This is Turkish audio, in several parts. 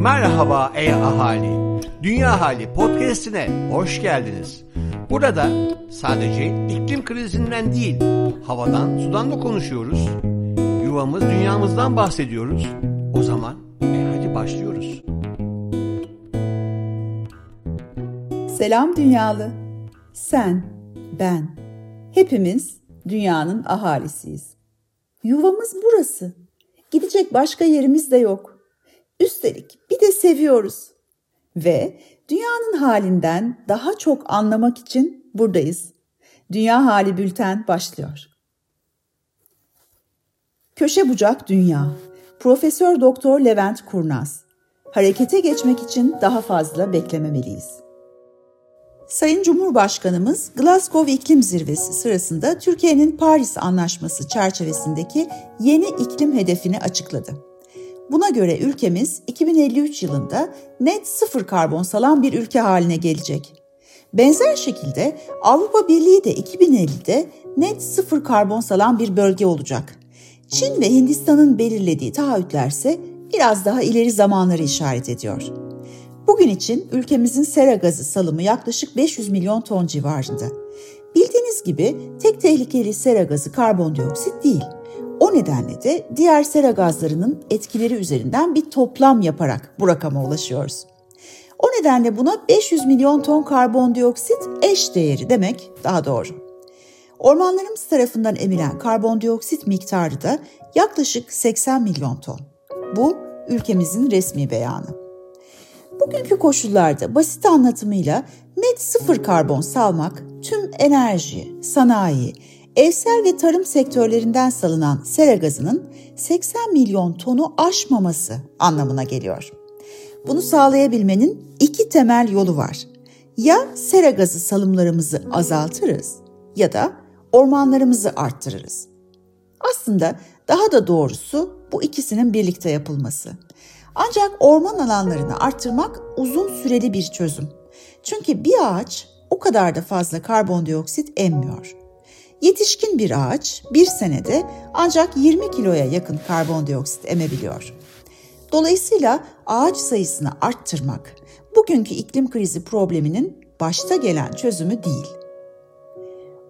Merhaba ey ahali. Dünya Hali podcast'ine hoş geldiniz. Burada sadece iklim krizinden değil, havadan, sudan da konuşuyoruz. Yuvamız, dünyamızdan bahsediyoruz. O zaman e hadi başlıyoruz. Selam dünyalı. Sen, ben, hepimiz dünyanın ahalisiyiz. Yuvamız burası. Gidecek başka yerimiz de yok. Üstelik bir de seviyoruz. Ve dünyanın halinden daha çok anlamak için buradayız. Dünya Hali Bülten başlıyor. Köşe bucak dünya. Profesör Doktor Levent Kurnaz. Harekete geçmek için daha fazla beklememeliyiz. Sayın Cumhurbaşkanımız Glasgow İklim Zirvesi sırasında Türkiye'nin Paris Anlaşması çerçevesindeki yeni iklim hedefini açıkladı. Buna göre ülkemiz 2053 yılında net sıfır karbon salan bir ülke haline gelecek. Benzer şekilde Avrupa Birliği de 2050'de net sıfır karbon salan bir bölge olacak. Çin ve Hindistan'ın belirlediği taahhütlerse biraz daha ileri zamanları işaret ediyor. Bugün için ülkemizin sera gazı salımı yaklaşık 500 milyon ton civarında. Bildiğiniz gibi tek tehlikeli sera gazı karbondioksit değil. O nedenle de diğer sera gazlarının etkileri üzerinden bir toplam yaparak bu rakama ulaşıyoruz. O nedenle buna 500 milyon ton karbondioksit eş değeri demek daha doğru. Ormanlarımız tarafından emilen karbondioksit miktarı da yaklaşık 80 milyon ton. Bu ülkemizin resmi beyanı. Bugünkü koşullarda basit anlatımıyla net sıfır karbon salmak tüm enerji, sanayi, evsel ve tarım sektörlerinden salınan sera gazının 80 milyon tonu aşmaması anlamına geliyor. Bunu sağlayabilmenin iki temel yolu var. Ya sera gazı salımlarımızı azaltırız ya da ormanlarımızı arttırırız. Aslında daha da doğrusu bu ikisinin birlikte yapılması. Ancak orman alanlarını arttırmak uzun süreli bir çözüm. Çünkü bir ağaç o kadar da fazla karbondioksit emmiyor. Yetişkin bir ağaç bir senede ancak 20 kiloya yakın karbondioksit emebiliyor. Dolayısıyla ağaç sayısını arttırmak bugünkü iklim krizi probleminin başta gelen çözümü değil.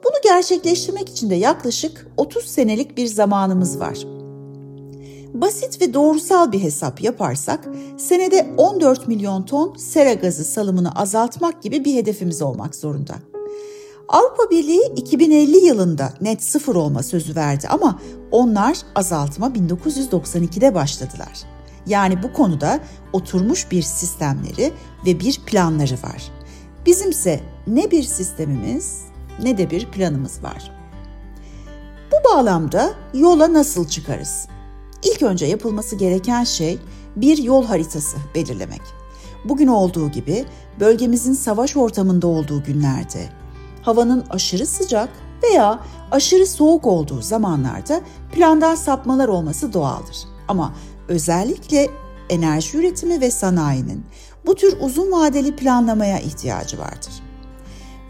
Bunu gerçekleştirmek için de yaklaşık 30 senelik bir zamanımız var. Basit ve doğrusal bir hesap yaparsak senede 14 milyon ton sera gazı salımını azaltmak gibi bir hedefimiz olmak zorunda. Avrupa Birliği 2050 yılında net sıfır olma sözü verdi ama onlar azaltıma 1992'de başladılar. Yani bu konuda oturmuş bir sistemleri ve bir planları var. Bizimse ne bir sistemimiz ne de bir planımız var. Bu bağlamda yola nasıl çıkarız? İlk önce yapılması gereken şey bir yol haritası belirlemek. Bugün olduğu gibi bölgemizin savaş ortamında olduğu günlerde, havanın aşırı sıcak veya aşırı soğuk olduğu zamanlarda plandan sapmalar olması doğaldır. Ama özellikle enerji üretimi ve sanayinin bu tür uzun vadeli planlamaya ihtiyacı vardır.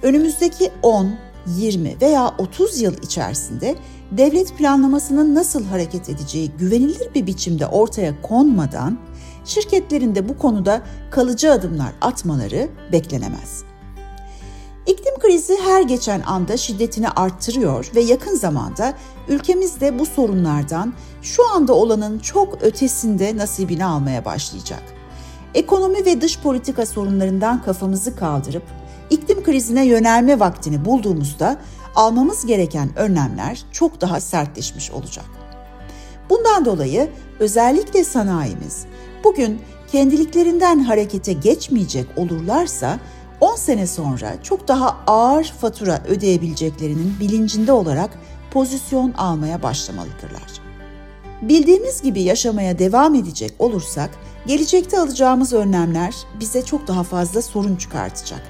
Önümüzdeki 10, 20 veya 30 yıl içerisinde devlet planlamasının nasıl hareket edeceği güvenilir bir biçimde ortaya konmadan şirketlerin de bu konuda kalıcı adımlar atmaları beklenemez. İklim krizi her geçen anda şiddetini arttırıyor ve yakın zamanda ülkemizde bu sorunlardan şu anda olanın çok ötesinde nasibini almaya başlayacak. Ekonomi ve dış politika sorunlarından kafamızı kaldırıp iklim krizine yönelme vaktini bulduğumuzda almamız gereken önlemler çok daha sertleşmiş olacak. Bundan dolayı özellikle sanayimiz bugün kendiliklerinden harekete geçmeyecek olurlarsa 10 sene sonra çok daha ağır fatura ödeyebileceklerinin bilincinde olarak pozisyon almaya başlamalıdırlar. Bildiğimiz gibi yaşamaya devam edecek olursak gelecekte alacağımız önlemler bize çok daha fazla sorun çıkartacak.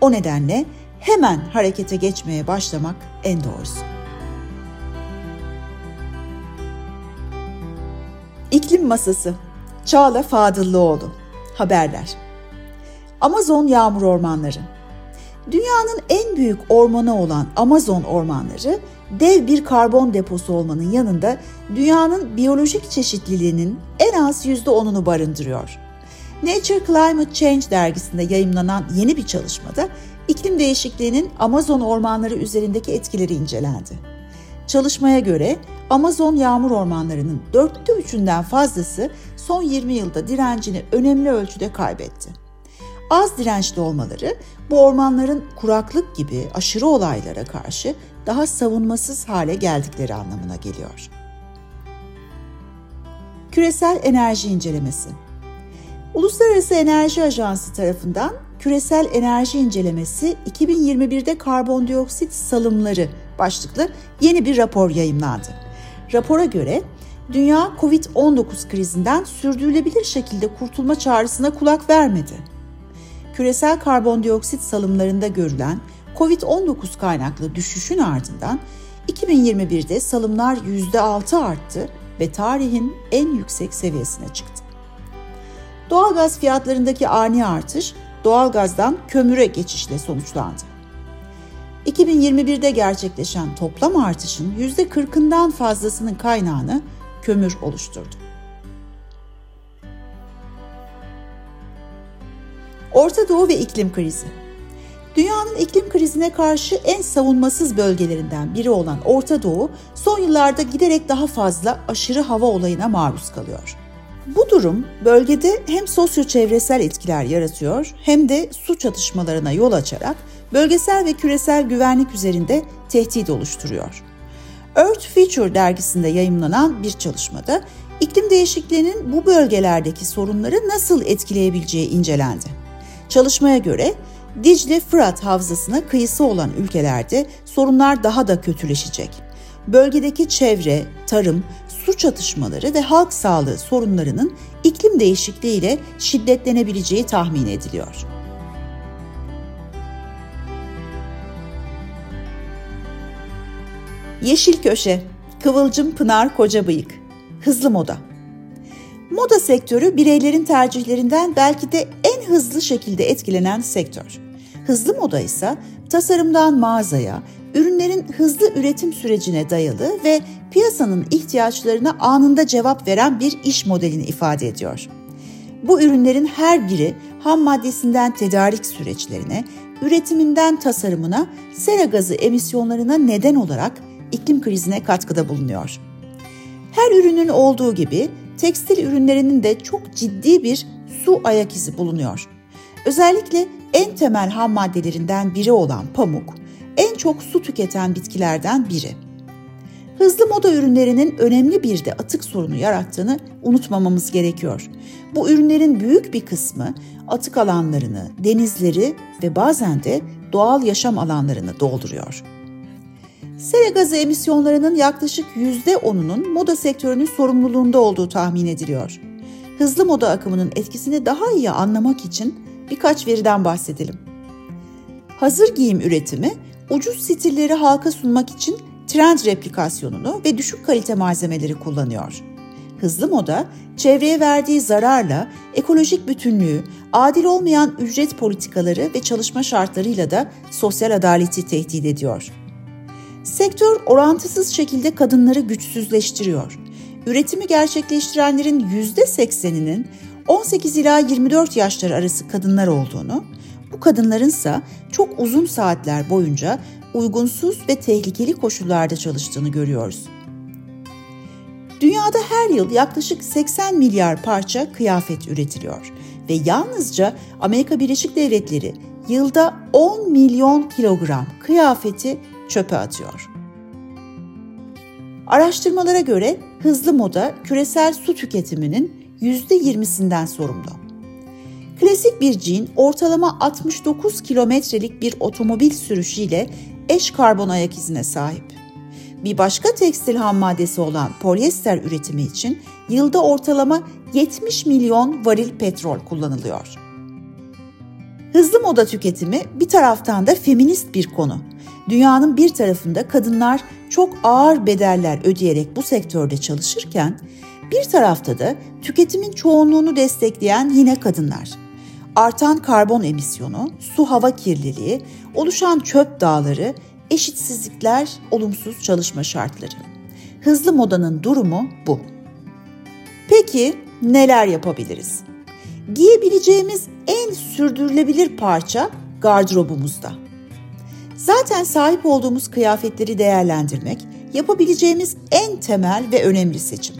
O nedenle hemen harekete geçmeye başlamak en doğrusu. İklim Masası Çağla Fadıllıoğlu Haberler Amazon yağmur ormanları Dünyanın en büyük ormanı olan Amazon ormanları dev bir karbon deposu olmanın yanında dünyanın biyolojik çeşitliliğinin en az %10'unu barındırıyor. Nature Climate Change dergisinde yayımlanan yeni bir çalışmada iklim değişikliğinin Amazon ormanları üzerindeki etkileri incelendi. Çalışmaya göre Amazon yağmur ormanlarının dörtte üçünden fazlası son 20 yılda direncini önemli ölçüde kaybetti. Az dirençli olmaları bu ormanların kuraklık gibi aşırı olaylara karşı daha savunmasız hale geldikleri anlamına geliyor. Küresel enerji incelemesi Uluslararası Enerji Ajansı tarafından Küresel Enerji İncelemesi 2021'de karbondioksit salımları başlıklı yeni bir rapor yayımlandı. Rapora göre dünya COVID-19 krizinden sürdürülebilir şekilde kurtulma çağrısına kulak vermedi. Küresel karbondioksit salımlarında görülen COVID-19 kaynaklı düşüşün ardından 2021'de salımlar %6 arttı ve tarihin en yüksek seviyesine çıktı. Doğalgaz fiyatlarındaki ani artış doğalgazdan kömüre geçişle sonuçlandı. 2021'de gerçekleşen toplam artışın %40'ından fazlasının kaynağını kömür oluşturdu. Orta Doğu ve iklim krizi Dünyanın iklim krizine karşı en savunmasız bölgelerinden biri olan Orta Doğu, son yıllarda giderek daha fazla aşırı hava olayına maruz kalıyor. Bu durum bölgede hem sosyo-çevresel etkiler yaratıyor hem de su çatışmalarına yol açarak bölgesel ve küresel güvenlik üzerinde tehdit oluşturuyor. Earth Future dergisinde yayımlanan bir çalışmada iklim değişikliğinin bu bölgelerdeki sorunları nasıl etkileyebileceği incelendi. Çalışmaya göre Dicle-Fırat havzasına kıyısı olan ülkelerde sorunlar daha da kötüleşecek. Bölgedeki çevre, tarım, su çatışmaları ve halk sağlığı sorunlarının iklim değişikliği ile şiddetlenebileceği tahmin ediliyor. Yeşil Köşe, Kıvılcım Pınar Kocabıyık, Hızlı Moda. Moda sektörü bireylerin tercihlerinden belki de en hızlı şekilde etkilenen sektör. Hızlı moda ise tasarımdan mağazaya, ürünlerin hızlı üretim sürecine dayalı ve piyasanın ihtiyaçlarına anında cevap veren bir iş modelini ifade ediyor. Bu ürünlerin her biri ham maddesinden tedarik süreçlerine, üretiminden tasarımına, sera gazı emisyonlarına neden olarak iklim krizine katkıda bulunuyor. Her ürünün olduğu gibi tekstil ürünlerinin de çok ciddi bir su ayak izi bulunuyor. Özellikle en temel ham maddelerinden biri olan pamuk, en çok su tüketen bitkilerden biri. Hızlı moda ürünlerinin önemli bir de atık sorunu yarattığını unutmamamız gerekiyor. Bu ürünlerin büyük bir kısmı atık alanlarını, denizleri ve bazen de doğal yaşam alanlarını dolduruyor. Sera gazı emisyonlarının yaklaşık %10'unun moda sektörünün sorumluluğunda olduğu tahmin ediliyor. Hızlı moda akımının etkisini daha iyi anlamak için birkaç veriden bahsedelim. Hazır giyim üretimi ucuz stilleri halka sunmak için trend replikasyonunu ve düşük kalite malzemeleri kullanıyor. Hızlı moda, çevreye verdiği zararla ekolojik bütünlüğü, adil olmayan ücret politikaları ve çalışma şartlarıyla da sosyal adaleti tehdit ediyor. Sektör orantısız şekilde kadınları güçsüzleştiriyor. Üretimi gerçekleştirenlerin %80'inin 18 ila 24 yaşları arası kadınlar olduğunu, bu kadınlarınsa çok uzun saatler boyunca uygunsuz ve tehlikeli koşullarda çalıştığını görüyoruz. Dünyada her yıl yaklaşık 80 milyar parça kıyafet üretiliyor ve yalnızca Amerika Birleşik Devletleri yılda 10 milyon kilogram kıyafeti çöpe atıyor. Araştırmalara göre hızlı moda küresel su tüketiminin %20'sinden sorumlu. Klasik bir cin ortalama 69 kilometrelik bir otomobil sürüşüyle eş karbon ayak izine sahip. Bir başka tekstil ham maddesi olan polyester üretimi için yılda ortalama 70 milyon varil petrol kullanılıyor. Hızlı moda tüketimi bir taraftan da feminist bir konu. Dünyanın bir tarafında kadınlar çok ağır bedeller ödeyerek bu sektörde çalışırken bir tarafta da tüketimin çoğunluğunu destekleyen yine kadınlar artan karbon emisyonu, su hava kirliliği, oluşan çöp dağları, eşitsizlikler, olumsuz çalışma şartları. Hızlı modanın durumu bu. Peki neler yapabiliriz? Giyebileceğimiz en sürdürülebilir parça gardırobumuzda. Zaten sahip olduğumuz kıyafetleri değerlendirmek yapabileceğimiz en temel ve önemli seçim.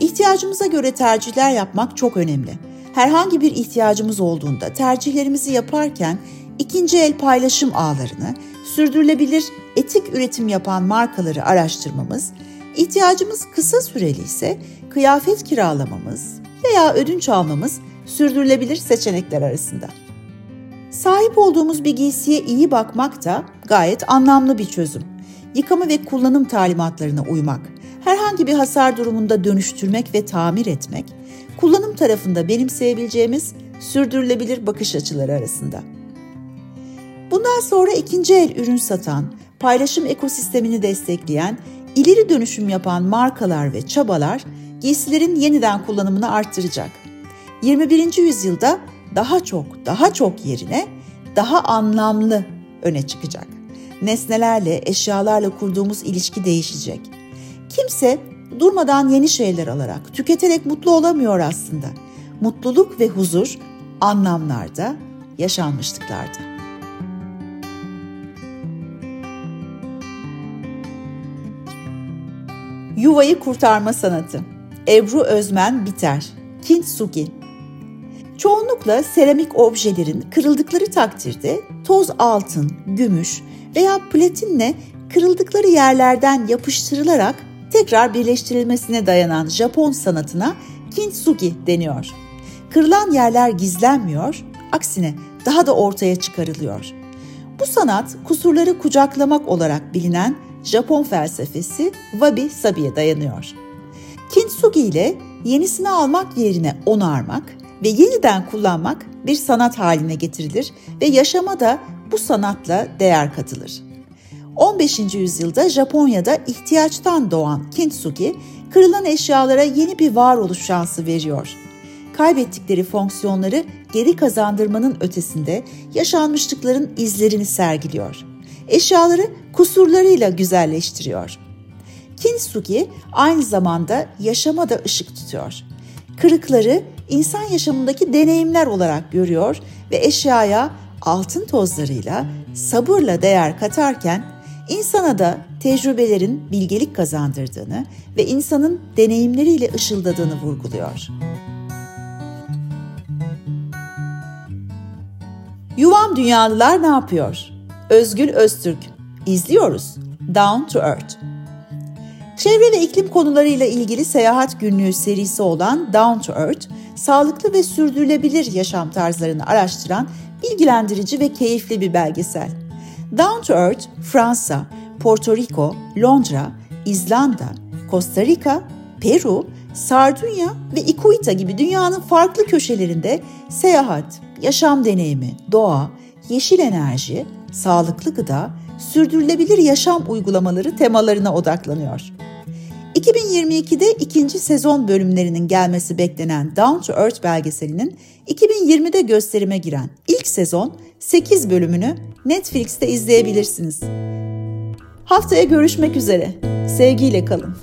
İhtiyacımıza göre tercihler yapmak çok önemli. Herhangi bir ihtiyacımız olduğunda tercihlerimizi yaparken ikinci el paylaşım ağlarını, sürdürülebilir etik üretim yapan markaları araştırmamız, ihtiyacımız kısa süreli ise kıyafet kiralamamız veya ödünç almamız sürdürülebilir seçenekler arasında. Sahip olduğumuz bir giysiye iyi bakmak da gayet anlamlı bir çözüm. Yıkama ve kullanım talimatlarına uymak, herhangi bir hasar durumunda dönüştürmek ve tamir etmek, kullanım tarafında benimseyebileceğimiz sürdürülebilir bakış açıları arasında. Bundan sonra ikinci el ürün satan, paylaşım ekosistemini destekleyen, ileri dönüşüm yapan markalar ve çabalar giysilerin yeniden kullanımını arttıracak. 21. yüzyılda daha çok, daha çok yerine daha anlamlı öne çıkacak. Nesnelerle, eşyalarla kurduğumuz ilişki değişecek. Kimse durmadan yeni şeyler alarak, tüketerek mutlu olamıyor aslında. Mutluluk ve huzur anlamlarda, yaşanmışlıklarda. Yuvayı kurtarma sanatı. Ebru Özmen Biter. Kintsugi. Çoğunlukla seramik objelerin kırıldıkları takdirde toz altın, gümüş veya platinle kırıldıkları yerlerden yapıştırılarak tekrar birleştirilmesine dayanan Japon sanatına kintsugi deniyor. Kırılan yerler gizlenmiyor, aksine daha da ortaya çıkarılıyor. Bu sanat kusurları kucaklamak olarak bilinen Japon felsefesi Wabi Sabi'ye dayanıyor. Kintsugi ile yenisini almak yerine onarmak ve yeniden kullanmak bir sanat haline getirilir ve yaşama da bu sanatla değer katılır. 15. yüzyılda Japonya'da ihtiyaçtan doğan kintsugi, kırılan eşyalara yeni bir varoluş şansı veriyor. Kaybettikleri fonksiyonları geri kazandırmanın ötesinde yaşanmışlıkların izlerini sergiliyor. Eşyaları kusurlarıyla güzelleştiriyor. Kintsugi aynı zamanda yaşama da ışık tutuyor. Kırıkları insan yaşamındaki deneyimler olarak görüyor ve eşyaya altın tozlarıyla sabırla değer katarken insana da tecrübelerin bilgelik kazandırdığını ve insanın deneyimleriyle ışıldadığını vurguluyor. Yuvam Dünyalılar ne yapıyor? Özgül Öztürk. İzliyoruz. Down to Earth. Çevre ve iklim konularıyla ilgili seyahat günlüğü serisi olan Down to Earth, sağlıklı ve sürdürülebilir yaşam tarzlarını araştıran bilgilendirici ve keyifli bir belgesel. Down to Earth, Fransa, Porto Rico, Londra, İzlanda, Costa Rica, Peru, Sardunya ve Ikuita gibi dünyanın farklı köşelerinde seyahat, yaşam deneyimi, doğa, yeşil enerji, sağlıklı gıda, sürdürülebilir yaşam uygulamaları temalarına odaklanıyor. 2022'de ikinci sezon bölümlerinin gelmesi beklenen Down to Earth belgeselinin 2020'de gösterime giren ilk sezon 8 bölümünü Netflix'te izleyebilirsiniz. Haftaya görüşmek üzere. Sevgiyle kalın.